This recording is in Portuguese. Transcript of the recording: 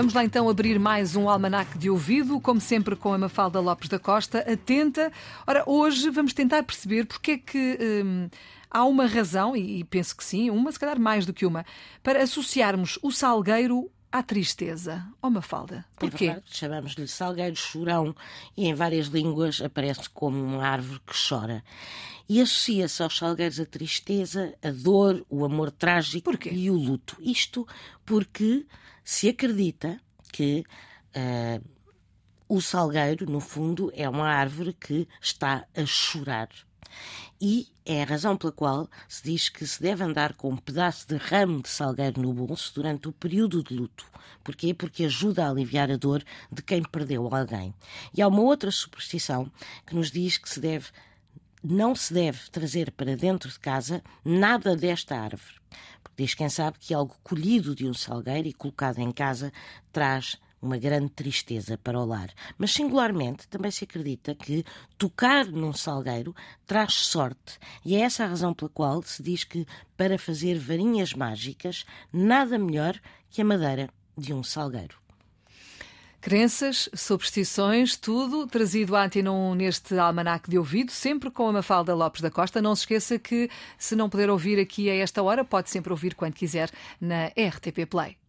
Vamos lá então abrir mais um almanaque de ouvido, como sempre com a Mafalda Lopes da Costa, atenta. Ora, hoje vamos tentar perceber porque é que hum, há uma razão, e penso que sim, uma, se calhar mais do que uma, para associarmos o salgueiro à tristeza. Oh, Mafalda, porquê? É Chamamos-lhe salgueiro chorão e em várias línguas aparece como uma árvore que chora. E associa-se aos salgueiros a tristeza, a dor, o amor trágico e o luto. Isto porque se acredita que uh, o salgueiro, no fundo, é uma árvore que está a chorar. E é a razão pela qual se diz que se deve andar com um pedaço de ramo de salgueiro no bolso durante o período de luto. Porquê? Porque ajuda a aliviar a dor de quem perdeu alguém. E há uma outra superstição que nos diz que se deve não se deve trazer para dentro de casa nada desta árvore. Porque diz quem sabe que algo colhido de um salgueiro e colocado em casa traz uma grande tristeza para o lar. Mas, singularmente, também se acredita que tocar num salgueiro traz sorte. E é essa a razão pela qual se diz que, para fazer varinhas mágicas, nada melhor que a madeira de um salgueiro. Crenças, superstições, tudo trazido à Antinum neste almanac de ouvido, sempre com a Mafalda Lopes da Costa. Não se esqueça que, se não puder ouvir aqui a esta hora, pode sempre ouvir quando quiser na RTP Play.